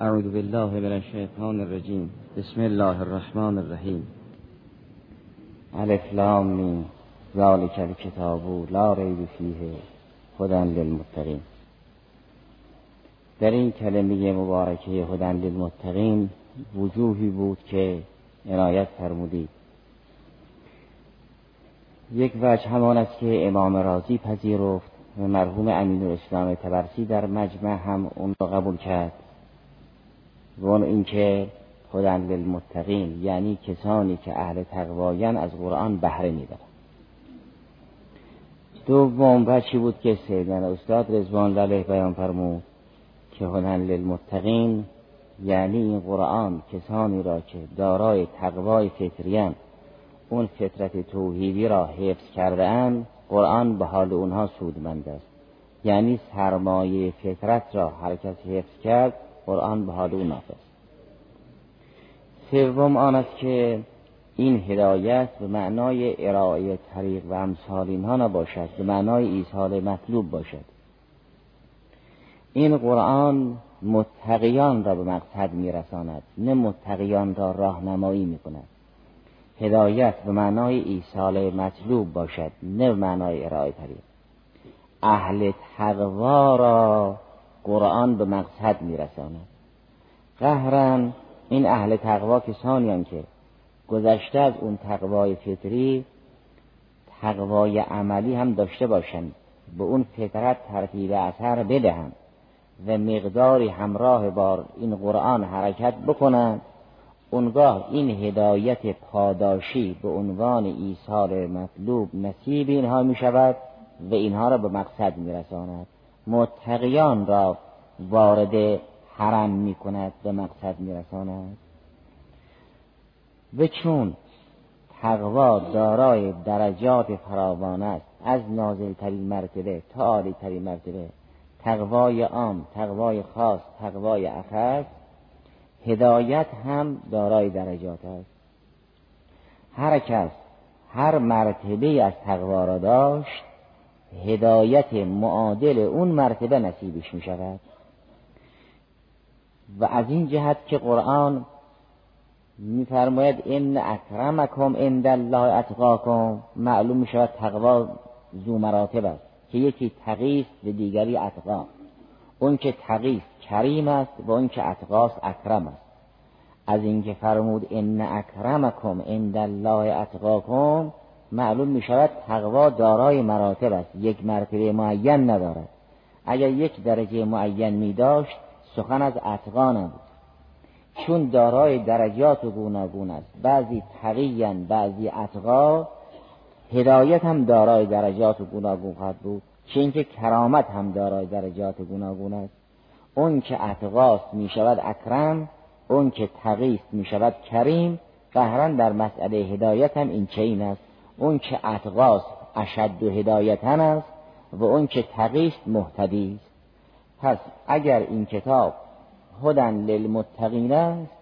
اعوذ بالله من الشیطان الرجیم. بسم الله الرحمن الرحیم. الف لام ذالک الکتاب لا ریب فیه. هدى للمتقین. در این کلمه مبارکه هدى للمتقین وجوهی بود که عنایت فرمودید. یک وجه همان است که امام رازی پذیرفت و مرحوم امین الاسلام تبرسی در مجمع هم اون را قبول کرد. و اون اینکه خودن للمتقین یعنی کسانی که اهل تقوایان از قرآن بهره می‌برند دوم بچی بود که سیدن استاد رزوان علیه بیان فرمود که هدن للمتقین یعنی این قرآن کسانی را که دارای تقوای فطریان اون فطرت توحیدی را حفظ کرده اند قرآن به حال اونها سودمند است. یعنی سرمایه فطرت را هر کس حفظ کرد قرآن به حال اون است سوم آن است که این هدایت به معنای ارائه طریق و امثال اینها نباشد به معنای ایصال مطلوب باشد. این قرآن متقیان را به مقصد میرساند نه متقیان را راهنمایی می‌کند. هدایت به معنای ایصال مطلوب باشد نه به معنای ارائه طریق. اهل تقوا را قرآن به مقصد میرساند. قهرن این اهل تقوا کسانی که گذشته از اون تقوای فطری تقوای عملی هم داشته باشند به اون فطرت ترتیب اثر بدهند و مقداری همراه بار این قرآن حرکت بکنند. اونگاه این هدایت پاداشی به عنوان ایثار مطلوب نصیب اینها می شود و اینها را به مقصد می رساند متقیان را وارد حرم می کند به مقصد می رساند. و چون تقوا دارای درجات فراوان است از نازل ترین مرتبه تا عالی ترین مرتبه تقوای عام تقوای خاص تقوای اخص هدایت هم دارای درجات است. هر کس هر مرتبه از تقوا را داشت هدایت معادل اون مرتبه نصیبش می شود و از این جهت که قرآن میفرماید ان اکرمکم عند الله اتقاکم معلوم می شود تقوا زو مراتب است که یکی تقیست و دیگری اتقا. اون که تقیست کریم است و اون که اتقاست اکرم است. از اینکه فرمود ان اکرمکم عند الله اتقاکم معلوم می شود تقوا دارای مراتب است. یک مرتبه معین ندارد. اگر یک درجه معین می داشت سخن از اتقا نبود. چون دارای درجات گوناگون است. بعضی تقیین بعضی اتقا هدایت هم دارای درجات گوناگون خواهد بود. چه اینکه کرامت هم دارای درجات گوناگون است. اون که اتقاست می شود اکرم اون که تقیست می شود کریم. قهران در مسئله هدایت هم این چین است. اون که اتقاست اشد و هدایتن است و اون که تقیست محتدی است. پس اگر این کتاب هدن للمتقین است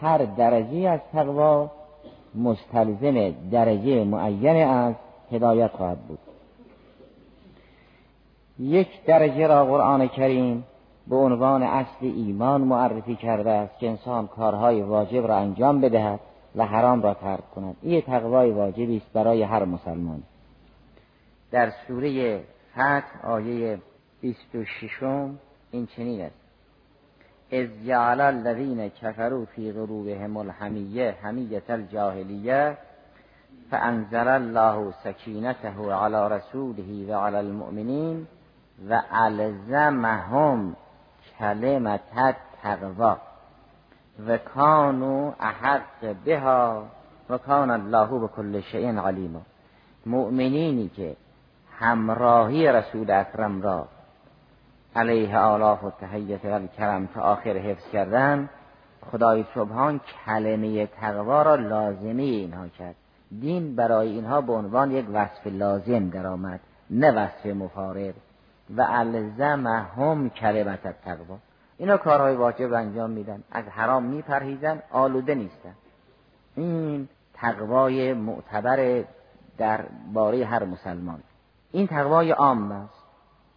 هر درجه از تقوا مستلزم درجه معین از هدایت خواهد بود. یک درجه را قرآن کریم به عنوان اصل ایمان معرفی کرده است که انسان کارهای واجب را انجام بدهد. و حرام را ترک کند. این تقوای واجبی است برای هر مسلمان. در سوره فتح آیه 26 این چنین است. از جعل الذین کفروا فی قلوبهم الحمیه حمیت الجاهلیه فانزل الله سکینته علی رسوله و علی المؤمنین و الزمهم کلمت تقوا. و کانو احق بها و کان الله به کل شیء علیم. مؤمنینی که همراهی رسول اکرم را علیه آلاف و تحییت و کرم تا آخر حفظ کردن خدای سبحان کلمه تقوا را لازمه اینها کرد. دین برای اینها به عنوان یک وصف لازم درآمد نه وصف مفارد. و الزم هم کلمت تقوا اینا کارهای واجب انجام میدن. از حرام میپرهیزن آلوده نیستن. این تقوای معتبر در باره هر مسلمان. این تقوای عام است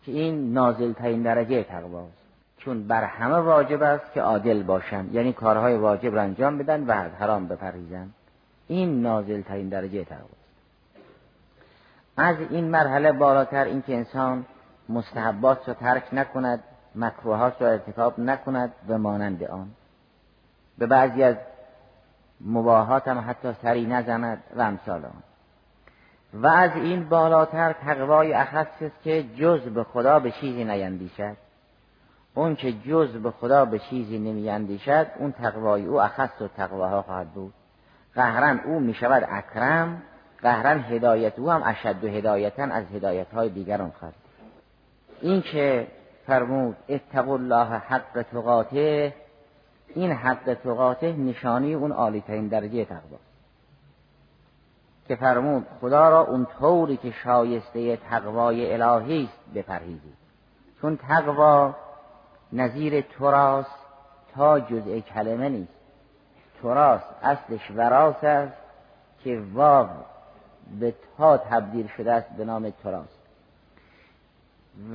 که این نازل ترین درجه تقواست. چون بر همه واجب است که عادل باشند یعنی کارهای واجب را انجام بدن و از حرام بپرهیزند این نازل ترین درجه تقوا از این مرحله بالاتر اینکه انسان مستحبات را ترک نکند. مکروهات را ارتکاب نکند به مانند آن. به بعضی از مباهات هم حتی سری نزند و امثال آن. و از این بالاتر تقوای اخص است که جز به خدا به چیزی نیندیشد. اون که جز به خدا به چیزی نمیاندیشد اون تقوای او اخص و تقواها خواهد بود. قهرن او می شود اکرم قهرن هدایت او هم اشد و هدایتا از هدایت های دیگران خواهد این که فرمود اتقوا الله حق تقاته. این حق تقاته نشانی اون عالی ترین درجه تقوا. که فرمود خدا را اون طوری که شایسته تقوای الهی است بپرهیزید. چون تقوا نظیر تراث تا جزء کلمه نیست. تراث اصلش وراث است که واو به تا تبدیل شده است به نام تراث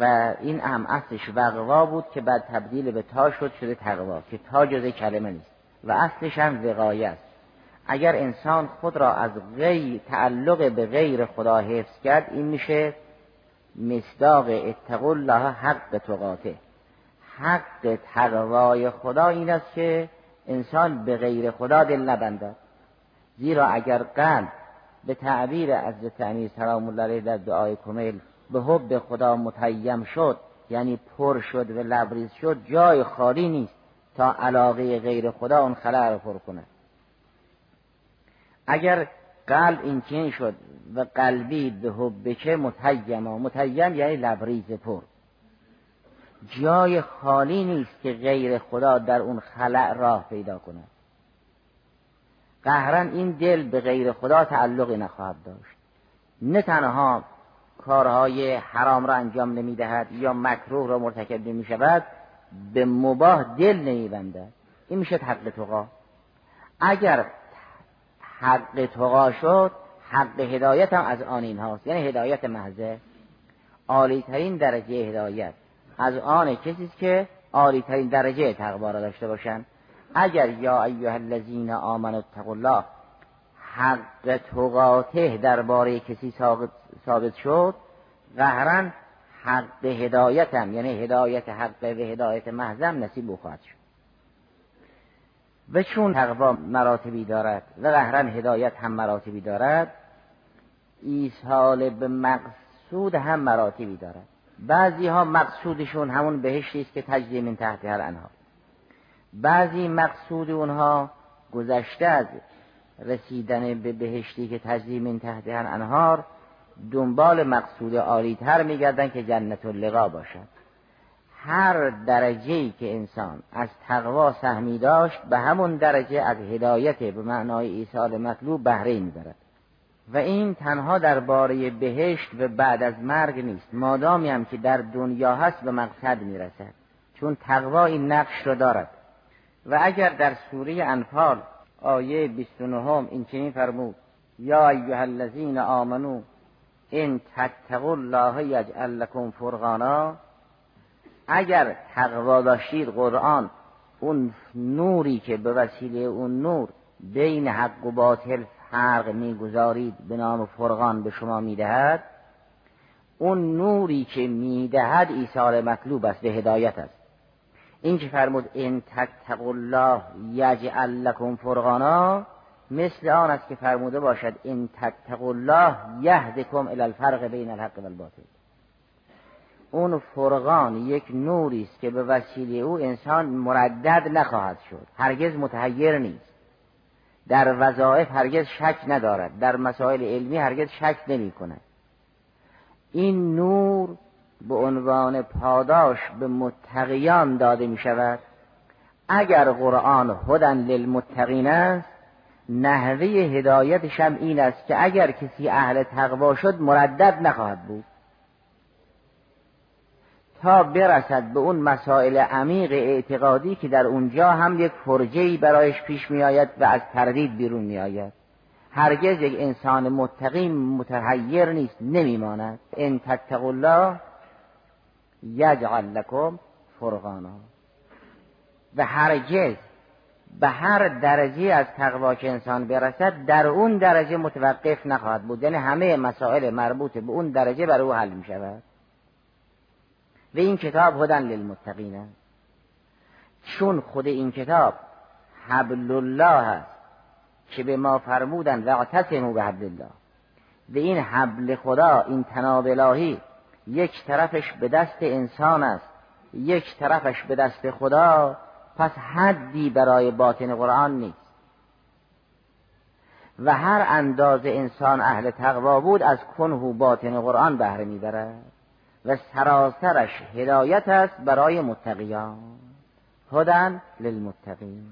و این هم اصلش وقوا بود که بعد تبدیل به تا شد شده تقوا که تا جزء کلمه نیست. و اصلش هم وقایه است. اگر انسان خود را از غیر تعلق به غیر خدا حفظ کرد این میشه مصداق اتقوا الله حق تقاته. حق تقوای خدا این است که انسان به غیر خدا دل نبندد. زیرا اگر قلب به تعبیر از امیر سلام الله علیه در دعای کمیل به حب خدا متیم شد یعنی پر شد و لبریز شد جای خالی نیست تا علاقه غیر خدا اون خلع رو پر کنه. اگر قلب این شد و قلبی به حب که متیم متیم یعنی لبریز پر. جای خالی نیست که غیر خدا در اون خلع راه پیدا کند قهرن این دل به غیر خدا تعلقی نخواهد داشت. نه تنها کارهای حرام را انجام نمی‌دهد یا مکروه را مرتکب نمی شود به مباه دل نمیبندد. این میشه حق تقا. اگر حق تقا شد حق هدایت هم از آن این هاست یعنی هدایت محضه. عالی ترین درجه هدایت از آن کسی که عالی ترین درجه تقوا را داشته باشند اگر یا ایها الذین آمنوا اتقوا الله حق تقاته درباره کسی ثابت شد قهرا حق هدایت هم یعنی هدایت حق و هدایت محزم نصیب خواهد شد. و چون تقوا مراتبی دارد و قهرا هدایت هم مراتبی دارد ایسال به مقصود هم مراتبی دارد. بعضی ها مقصودشون همون بهشتی است که تجری من تحت هر انها بعضی مقصود اونها گذشته از رسیدن به بهشتی که تجری من تحت هر انهار دنبال مقصود عالیتر میگردن که جنت اللقا باشد. هر درجه که انسان از تقوا سهمی داشت به همون درجه از هدایت به معنای ایصال مطلوب بهره می‌برد. و این تنها درباره بهشت و بعد از مرگ نیست. مادامی هم که در دنیا هست به مقصد می‌رسد. چون تقوا این نقش را دارد. و اگر در سوره انفال آیه 29 این چنین فرمود یا ایها الذین آمنو ان تتقوا الله یجعل لكم فرقانا. اگر تقوا داشتید قرآن اون نوری که به وسیله اون نور بین حق و باطل فرق می‌گذارید به نام فرقان به شما می‌دهد اون نوری که می‌دهد ایثار مطلوب است به هدایت است. این که فرمود ان تتقوا الله یجعل لکم فرقانا مثل آن است که فرموده باشد ان تتقوا الله یهدکم الی الفرق بین الحق و الباطل. اون فرقان یک نوری است که به وسیله او انسان مردد نخواهد شد هرگز متحیر نیست. در وظایف هرگز شک ندارد در مسائل علمی هرگز شک نمی کند. این نور به عنوان پاداش به متقیان داده می شود. اگر قرآن هدن للمتقین است نحوه هدایتش هم این است که اگر کسی اهل تقوا شد مردد نخواهد بود. تا برسد به اون مسائل عمیق اعتقادی که در اونجا هم یک فرجهی برایش پیش می آید و از تردید بیرون می آید هرگز یک انسان متقی متحیر نیست نمیماند. ان تتقوا الله یجعل لکم فرقانا. و هرگز به هر درجه از تقوا که انسان برسد در اون درجه متوقف نخواهد بود. یعنی همه مسائل مربوط به اون درجه بر او حل می شود. و این کتاب هدن للمتقین است. چون خود این کتاب حبل الله است که به ما فرمودن و اعتصموا به حبل الله. و این حبل خدا این تناب الهی یک طرفش به دست انسان است یک طرفش به دست خدا پس حدی برای باطن قرآن نیست. و هر اندازه انسان اهل تقوا بود از کنه باطن قرآن بهره می‌برد و سراسرش هدایت است برای متقیان. هدن للمتقین.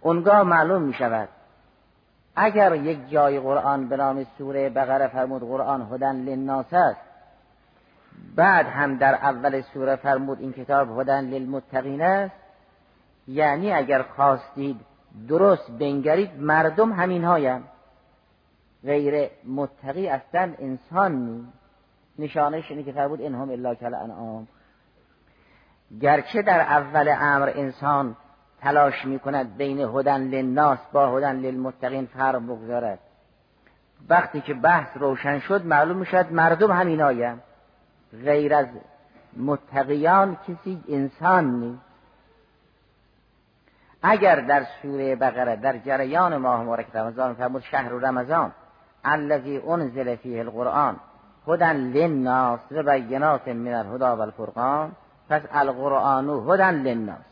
اونگاه معلوم می شود اگر یک جای قرآن به نام سوره بقره فرمود قرآن هدن للناس است بعد هم در اول سوره فرمود این کتاب هدن للمتقین است. یعنی اگر خواستید درست بنگرید مردم همین هایم غیر متقی اصلا انسان نی نشانش اینه که فرمود انهم الا کل انعام. گرچه در اول امر انسان تلاش می کند بین هدن للناس با هدن للمتقین فرق بگذارد. وقتی که بحث روشن شد معلوم شد مردم همین غیر از متقیان کسی انسان نیست. اگر در سوره بقره در جریان ماه مبارک رمضان فرمود شهر رمضان الذی انزل فیه القرآن هدن للناس و بینات من الهدا و الفرقان پس القرآن هدن للناس.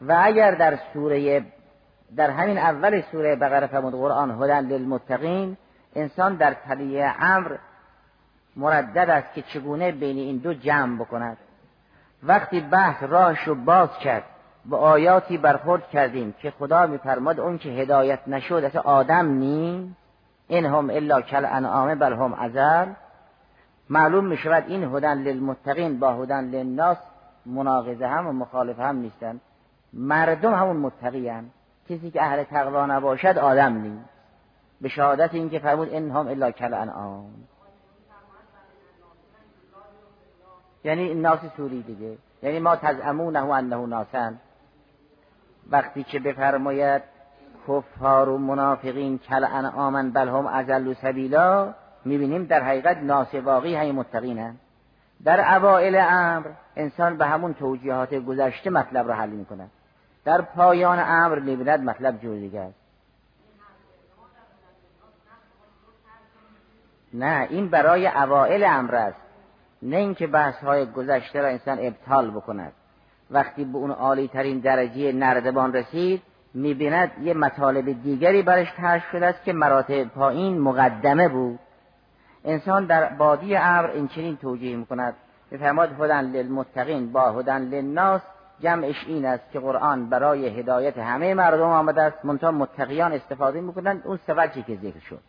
و اگر در سوره در همین اول سوره بقره فرمود قرآن هدن للمتقین انسان در تلیه امر مردد است که چگونه بین این دو جمع بکند. وقتی بحث راهش رو باز کرد به آیاتی برخورد کردیم که خدا میفرماد اون که هدایت نشد از آدم نی این هم الا کل انعامه بل هم ازل. معلوم می شود این هدن للمتقین با هدن للناس مناقضه هم و مخالف هم نیستن. مردم همون متقی هم. کسی که اهل تقوا نباشد آدم نیست. به شهادت این که فرمود این هم الا کل انعام. یعنی ناسی سوری دیگه. یعنی ما تزعمونه انه ناسن. وقتی که بفرماید کفار و منافقین کل انعامن بل هم ازل سبیلا می‌بینیم در حقیقت ناسواقی های متقین در اوائل امر انسان به همون توجیهات گذشته مطلب را حل می‌کند در پایان امر می‌بیند مطلب جور دیگه است. نه این برای اوائل امر است. نه اینکه بحث های گذشته را انسان ابطال بکند. وقتی به اون عالی ترین درجه نردبان رسید می‌بیند یه مطالب دیگری برش ترش شده است که مراتب پایین مقدمه بود. انسان در بادی امر این چنین توجیه می‌کند. میفرماد هدن للمتقین با هدن للناس. جمعش این است که قرآن برای هدایت همه مردم آمده است. منتها متقیان استفاده می‌کنند. اون سوجی که ذکر شد.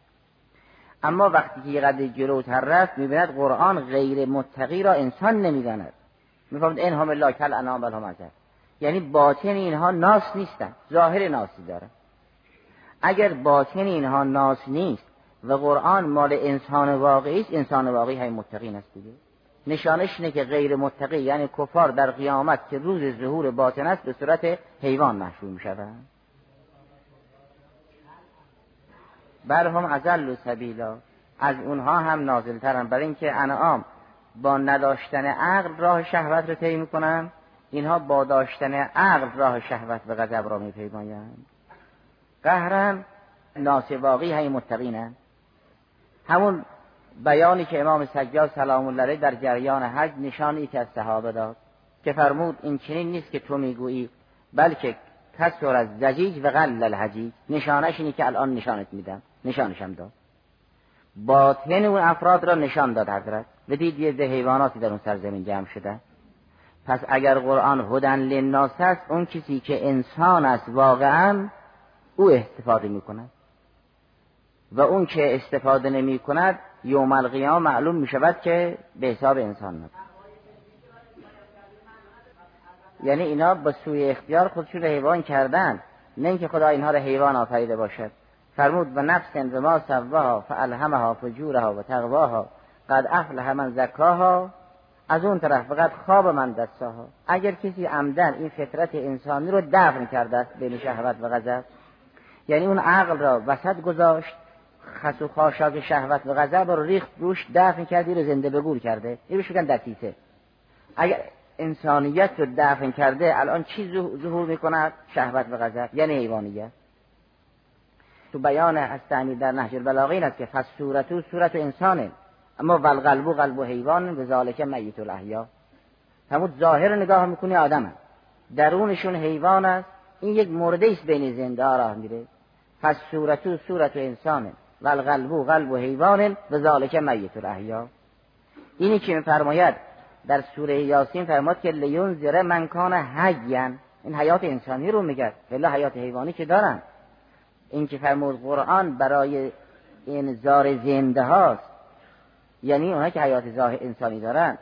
اما وقتی که یه قدر جلوتر رفت می‌بیند قرآن غیر متقی را انسان نمی‌داند. می‌فهمد این هم الله کل انام بل هم یعنی باطن اینها ناس نیستن. ظاهر ناسی داره. اگر باطن اینها ناس نیست و قرآن مال انسان واقعی است انسان واقعی های متقین است دیگه. نشانش اینه که غیر متقی یعنی کفار در قیامت که روز ظهور باطن است به صورت حیوان محشور می شوند بر هم ازل سبیلا. از اونها هم نازلترن برای اینکه انعام با نداشتن عقل راه شهوت رو طی می‌کنن اینها با داشتن عقل راه شهوت و غضب را میپیمایند. قهرن ناسواقی های متقینن همون بیانی که امام سجاد سلام الله در جریان حج نشانی که از صحابه داد که فرمود این چنین نیست که تو می‌گویی بلکه کسر از زجیج و غل الحجیج. نشانش اینی که الان نشانت میدم. نشانشم داد. باطن اون افراد را نشان داد حضرت. بدید یه ده حیواناتی در اون سرزمین جمع شده پس اگر قرآن هدن للناس است اون کسی که انسان است واقعا او استفاده می کند و اون که استفاده نمی کند یوم القیام معلوم می شود که به حساب انسان نبود. یعنی اینا با سوی اختیار خودشون حیوان کردن نه اینکه خدا اینها را حیوان آفریده باشد. فرمود و نفس و ما سواها فالهمها فجورها و تقواها قد افلح من زکاها از اون طرف فقط خواب من دستاها. اگر کسی عمدن این فطرت انسانی رو دفن کرده است بین شهوت و غضب یعنی اون عقل را وسط گذاشت خس و خاشاک شهوت و غضب رو ریخت روش دفن کردی رو زنده بگور کرده. این بهش میگن دسیسه اگر انسانیت رو دفن کرده الان چی ظهور می‌کند؟ شهوت و غضب یعنی حیوانیت. تو بیان هستمی در نهج البلاغه است که فس صورتو صورت انسانه. اما والقلبو قلب و حیوان به ذالک میت الاحیا. همون ظاهر نگاه می‌کنی آدم هست. درونشون حیوان است. این یک مرده است بین زنده راه میره. پس صورتو صورت انسانه. والقلبو قلب و حیوان به ذالک میت الاحیا. اینی که میفرماید در سوره یاسین فرماد که لیون زره من کان حیان این حیات انسانی رو میگه. ولی حیات حیوانی که دارن. این که فرمود قرآن برای انذار زنده هاست. یعنی اونها که حیات ظاهر انسانی دارن.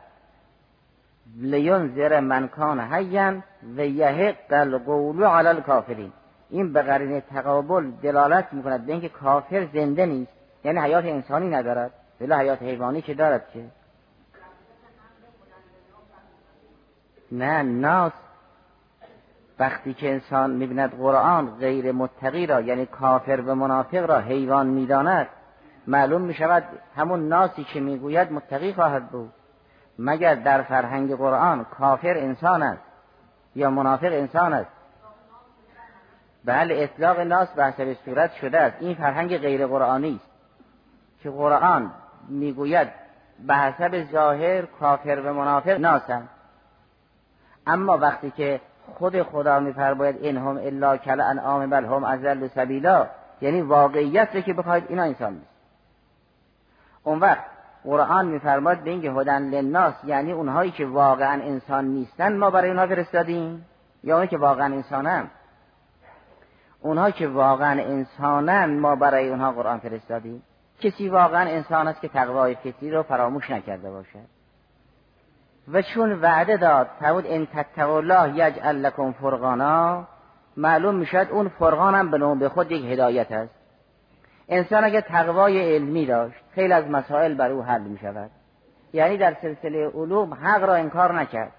لیون زیر من کان حیان و یهق القول علی الکافرین. این به قرینه تقابل دلالت می‌کند به اینکه کافر زنده نیست. یعنی حیات انسانی ندارد. ولی حیات حیوانی که دارد که. نه ناس وقتی که انسان می‌بیند قرآن غیر متقی را یعنی کافر و منافق را حیوان می‌داند معلوم می شود همون ناسی که می‌گوید متقی خواهد بود. مگر در فرهنگ قرآن کافر انسان است یا منافق انسان است؟ بله اطلاق ناس به حسب صورت شده است. این فرهنگ غیر قرآنی است که قرآن می‌گوید به حسب ظاهر کافر و منافق ناسند اما وقتی که خود خدا میفرماید این هم الا کل انعام بل هم ازل سبیلا. یعنی واقعیت که بخواید اینا انسان نیست. اون وقت قرآن میفرماد به اینکه هدن للناس یعنی اونهایی که واقعا انسان نیستن ما برای اونها فرستادیم. یا اونهایی که واقعا انسانن. اونها که واقعا انسانن ما برای اونها قرآن فرستادیم. کسی واقعا انسان است که تقوای فطری رو فراموش نکرده باشد. و چون وعده داد فرمود ان تتقوا الله یجعل لکم فرقانا معلوم می‌شد اون فرقان هم به به خود یک هدایت است. انسان اگر تقوای علمی داشت خیلی از مسائل بر او حل می شود یعنی در سلسله علوم حق را انکار نکرد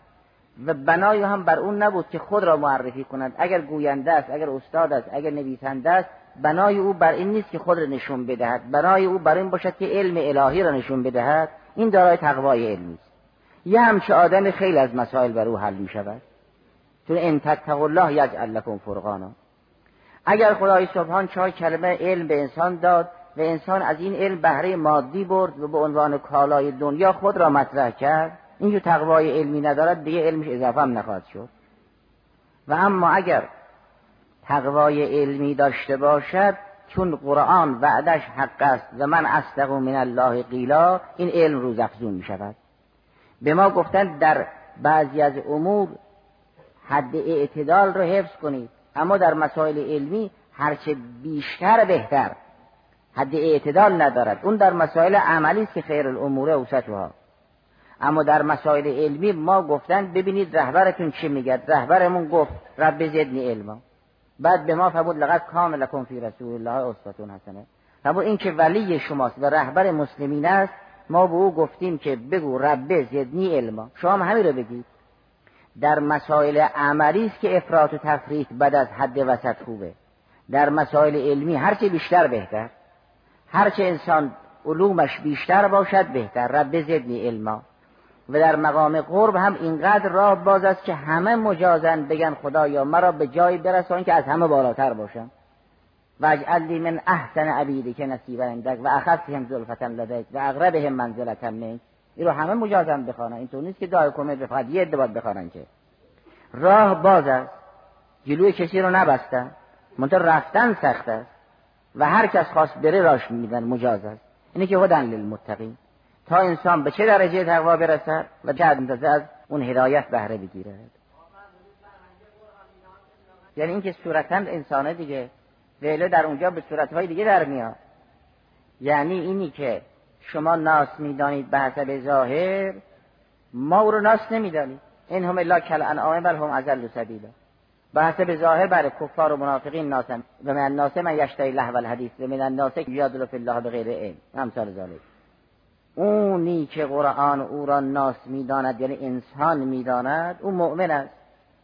و بنای هم بر اون نبود که خود را معرفی کند. اگر گوینده است اگر استاد است اگر نویسنده است بنای او بر این نیست که خود را نشون بدهد. بنای او بر این باشد که علم الهی را نشون بدهد. این دارای تقوای علمی است. یه همچه آدم خیلی از مسائل بر او حل می شود چون ان تتقوا الله یجعل لکم فرقانا. اگر خدای سبحان چهار کلمه علم به انسان داد و انسان از این علم بهره مادی برد و به عنوان کالای دنیا خود را مطرح کرد این تقوای علمی ندارد دیگه علمش اضافه هم نخواهد شد. و اما اگر تقوای علمی داشته باشد چون قرآن وعدش حق است و من اصدق من الله قیلا این علم روز افزون می شود به ما گفتند در بعضی از امور حد اعتدال رو حفظ کنید. اما در مسائل علمی هرچه بیشتر بهتر. حد اعتدال ندارد. اون در مسائل عملی است که خیر الامور اوسطها اما در مسائل علمی ما گفتن ببینید رهبرتون چی میگد رهبرمون گفت رب زدنی علما. بعد به ما فرمود لقد کام لکن فی رسول الله اسوتون حسنه. فرمود این که ولی شماست و رهبر مسلمین است. ما به او گفتیم که بگو رب زدنی علما شما هم همین رو بگید. در مسائل عملی است که افراط و تفریط بعد از حد وسط خوبه. در مسائل علمی هرچه بیشتر بهتر. هرچه انسان علومش بیشتر باشد بهتر. رب زدنی علما و در مقام قرب هم اینقدر راه باز است که همه مجازن بگن خدایا مرا به جایی برسان که از همه بالاتر باشم. و اجعل من احسن عبیدی که نصیبا عندک و اخذهم زلفتا لدیک و اقربهم منزلتا منک این رو همه مجازم بخوانن. اینطور نیست که دعای کمه فقط یه عده بخوانن که. راه باز است. جلوی کسی رو نبستن منتها رفتن سخت است. و هر کس خواست بره راش میدن مجاز است. اینه که هدن للمتقین. تا انسان به چه درجه تقوا برسد و چه اندازه از اون هدایت بهره بگیرد. یعنی اینکه صورتا انسانه دیگه. ویله در اونجا به صورتهای دیگه در میاد. یعنی اینی که شما ناس می‌دانید به حسب ظاهر ما او رو ناس نمی‌دانید این هم الا کل انعام بل هم ازل سبیلا به حسب ظاهر برای کفار و منافقین ناسن و من الناس من یشتری لهو الحدیث. و من الناس یادل فی الله بغیر علم. همسال ذالک. اونی که قرآن او را ناس می‌داند یعنی انسان می‌داند او مؤمن است.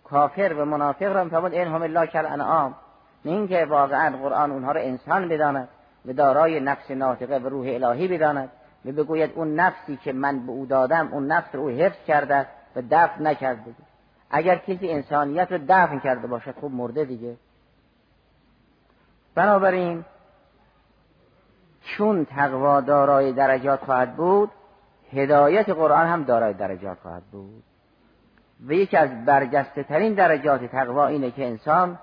کافر و منافق را میفرماد این هم الله کل انعام. نه اینکه واقعا قرآن اونها را انسان بداند و دارای نفس ناطقه و روح الهی بداند. و بگوید اون نفسی که من به او دادم اون نفس رو حفظ کرده و دفن نکرده. اگر کسی انسانیت رو دفن کرده باشد خوب مرده دیگه. بنابراین چون تقوا دارای درجات خواهد بود هدایت قرآن هم دارای درجات خواهد بود. و یکی از برجسته ترین درجات تقوا اینه که انسان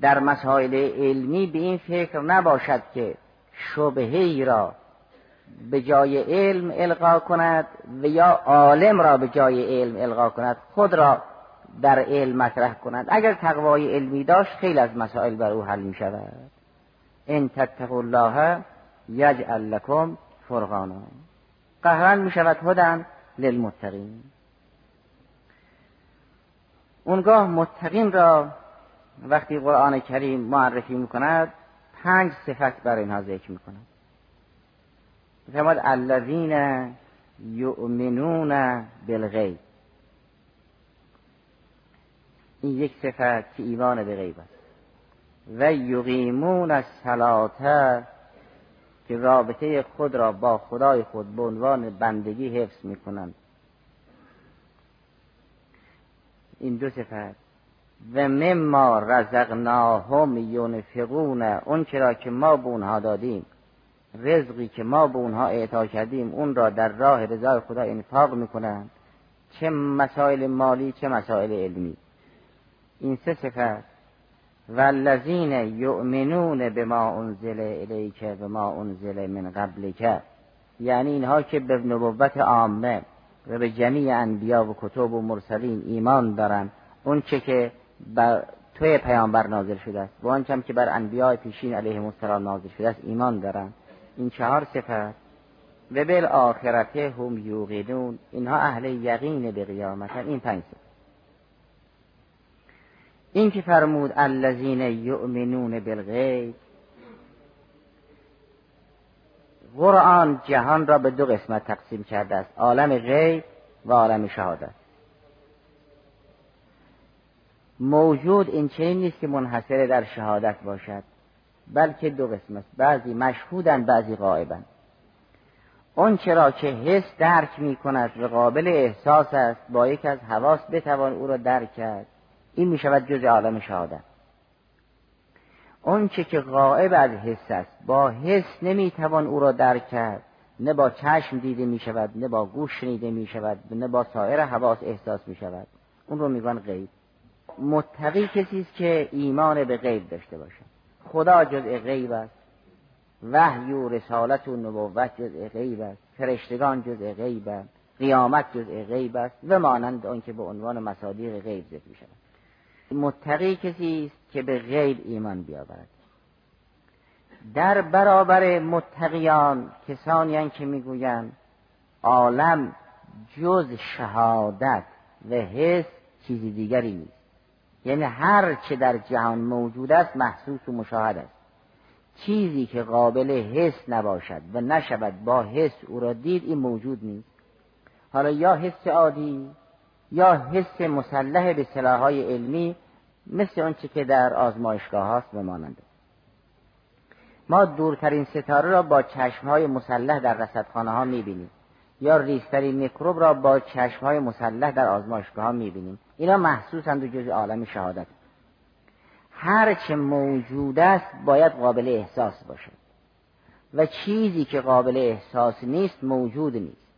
در مسائل علمی به این فکر نباشد که شبهه را به جای علم القا کند و یا عالم را به جای علم القا کند خود را در علم مطرح کند. اگر تقوای علمی داشت خیلی از مسائل بر او حل می شود ان تتقوا الله یجعل لکم فرقانا. قهران می شود هدن للمتقین. اونگاه متقین را وقتی قرآن کریم معرفی می کند پنج صفت بر اینها ذکر می کند فرماد الذین یؤمنون بالغیب. این یک صفت که ایمان به غیب است. و یقیمون الصلاه که رابطه خود را با خدای خود به عنوان بندگی حفظ می‌کنند. این دو صفت و مما رزقناهم ینفقون. اون چرا که ما به اونها دادیم. رزقی که ما به اونها اعطا کردیم اون را در راه رضای خدا انفاق می‌کنند. چه مسائل مالی چه مسائل علمی. این سه صفت. والذین یؤمنون به ما انزل الیک و ما انزل من قبلک. یعنی اینها که به نبوت عامه و به جمیع انبیا و کتب و مرسلین ایمان دارند اون چه که بر توی پیامبر نازل شده است. و آنچه که بر انبیاء پیشین علیهم السلام نازل شده است ایمان دارند. این چهار صفت و بل آخرته هم یوقنون. اینها اهل یقین به قیامت این پنج صفت. این که فرمود الذین یؤمنون بالغیب. قرآن جهان را به دو قسمت تقسیم کرده است. عالم غیب و عالم شهادت. موجود این چنین نیست که منحصر در شهادت باشد بلکه دو قسم است. بعضی مشهودن بعضی غائبن. اون چرا که حس درک می کند و قابل احساس است با یک از حواس بتوان او را درک کرد. این می شود جز عالم شهادت. اون چه که غائب از حس است با حس نمی توان او را درک کرد. نه با چشم دیده می شود نه با گوش شنیده می شود نه با سایر حواس احساس می شود اون رو میگن غیب. متقی کسی است که ایمان به غیب داشته باشد. خدا جزء غیب است. وحی و رسالت و نبوت جزء غیب است. فرشتگان جزء غیب است. قیامت جزء غیب است. و مانند آنکه به عنوان مصادیق غیب ذکر می متقی کسی است که به غیب ایمان بیاورد. در برابر متقیان کسانی که می‌گویند عالم جز شهادت و حس چیزی دیگری نیست. یعنی هر چه در جهان موجود است محسوس و مشاهد است. چیزی که قابل حس نباشد و نشود با حس او را دید این موجود نیست. حالا یا حس عادی یا حس مسلح به سلاحهای علمی مثل آنچه که در آزمایشگاه هاست بمانند. ما دورترین ستاره را با چشمهای مسلح در رصدخانه ها می‌بینیم. یا ریسترین میکروب را با چشمهای مسلح در آزمایشگاه ها می‌بینیم. اینا محسوسند و جز عالم شهادت. هر چه موجود است باید قابل احساس باشد و چیزی که قابل احساس نیست موجود نیست.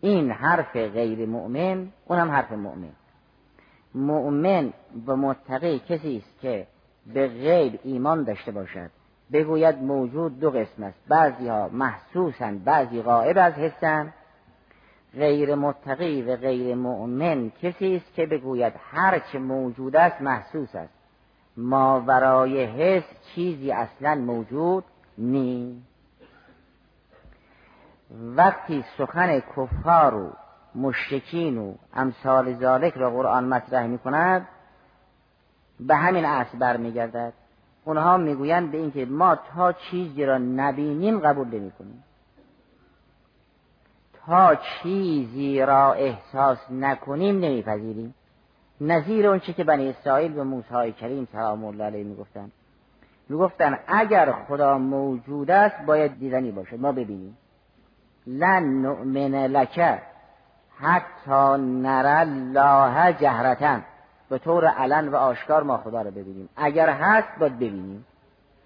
این حرف غیر مؤمن اون هم حرف مؤمن. مؤمن و متقی کسی است که به غیب ایمان داشته باشد. بگوید موجود دو قسم است. بعضی ها محسوسند بعضی غائب از حسن. غیر متقی و غیر مؤمن کسی است که بگوید هر چه موجود است محسوس است. ما ورای حس چیزی اصلا موجود نیست. وقتی سخن کفار و مشرکین و امثال ذالک را قرآن مطرح می کند به همین اصل برمیگردد. اونها می‌گویند به اینکه ما تا چیزی را نبینیم قبول نمی‌کنیم. تا چیزی را احساس نکنیم نمیپذیریم. نظیر اونچه که بنی اسرائیل به موسی کریم سلام الله علیه می‌گفتن. می‌گفتن اگر خدا موجود است باید دیدنی باشد ما ببینیم. لن نؤمن لک حتی نر الله جهرتن. به طور علن و آشکار ما خدا رو ببینیم. اگر هست باید ببینیم.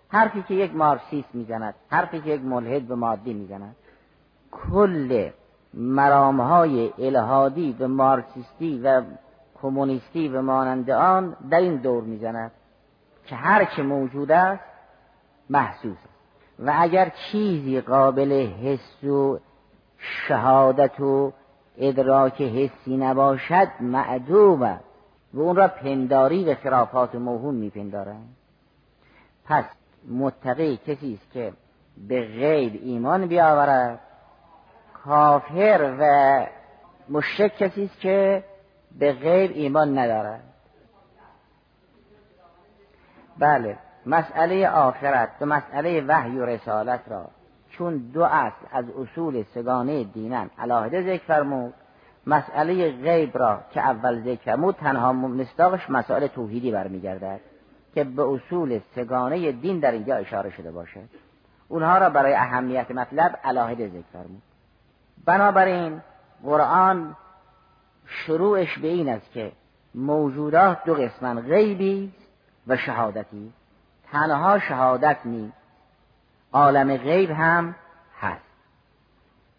حرفی که یک مارکسیست می‌زند حرفی که یک ملحد به مادی می‌زند. کل مرامهای الهادی به مارکسیستی و کمونیستی و مانند آن در این دور می‌زند که هر که موجود است محسوس است. و اگر چیزی قابل حس و شهادت و ادراک حسی نباشد معدوم است. و اون را پنداری و خرافات موهوم میپندارند. پس متقی کسی است که به غیب ایمان بیاورد کافر و مشرک کسی است که به غیب ایمان ندارد. بله مسئله آخرت و مسئله وحی و رسالت را چون دو اصل از اصول سگانه دینن علاهده ذکر فرمود مسئله غیب را که اول ذکر فرمود تنها مستاقش مسائل توحیدی برمیگردد که به اصول سگانه دین در اینجا اشاره شده باشه اونها را برای اهمیت مطلب علاهده ذکر فرمود. بنابراین قرآن شروعش به این است که موجودات دو قسمن غیبی و شهادتی. تنها شهادت نیست عالم غیب هم هست.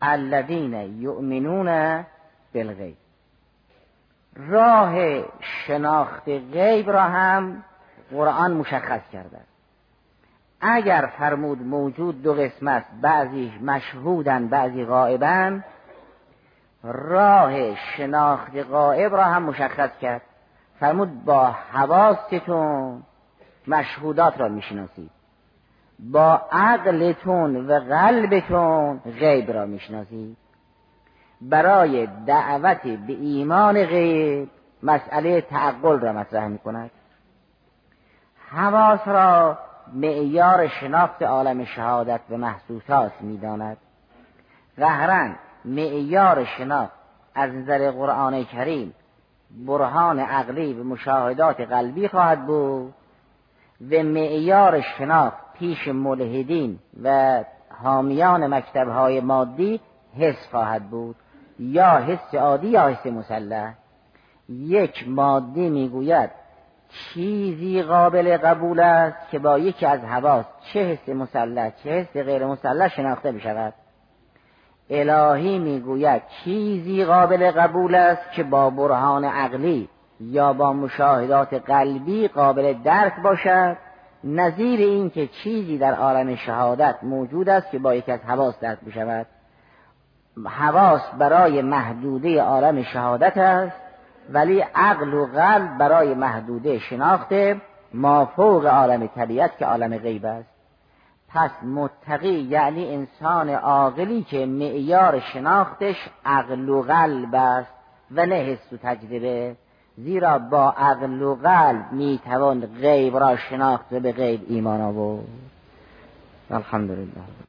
الذین یؤمنون بالغیب. راه شناخت غیب را هم قرآن مشخص کرده اگر فرمود موجود دو قسم است بعضی مشهودن بعضی غائبن راه شناخت غائب را هم مشخص کرد. فرمود با حواستون مشهودات را می‌شناسید. با عقلتون و قلبتون غیب را می‌شناسید. برای دعوت به ایمان غیب مسئله تعقل را مطرح می کند حواس را معیار شناخت عالم شهادت به محسوسات می‌داند. قهرن معیار شناخت از نظر قرآن کریم برهان عقلی و مشاهدات قلبی خواهد بود و معیار شناخت پیش ملحدین و حامیان مکتبهای مادی حس خواهد بود. یا حس عادی یا حس مسلح. یک مادی می‌گوید چیزی قابل قبول است که با یکی از حواس چه حس مسلح چه حس غیر مسلح شناخته بشود الهی می‌گوید چیزی قابل قبول است که با برهان عقلی یا با مشاهدات قلبی قابل درک باشد. نظیر این که چیزی در عالم شهادت موجود است که با یکی از حواس درک بشود حواس برای محدوده عالم شهادت است. ولی عقل و قلب برای محدوده شناخت ما فوق عالم طبیعت که عالم غیب است. پس متقی یعنی انسان عاقلی که معیار شناختش عقل و قلب است و نه حس و تجربه. زیرا با عقل و قلب می‌توان غیب را شناخت و به غیب ایمان آورد. الحمدلله.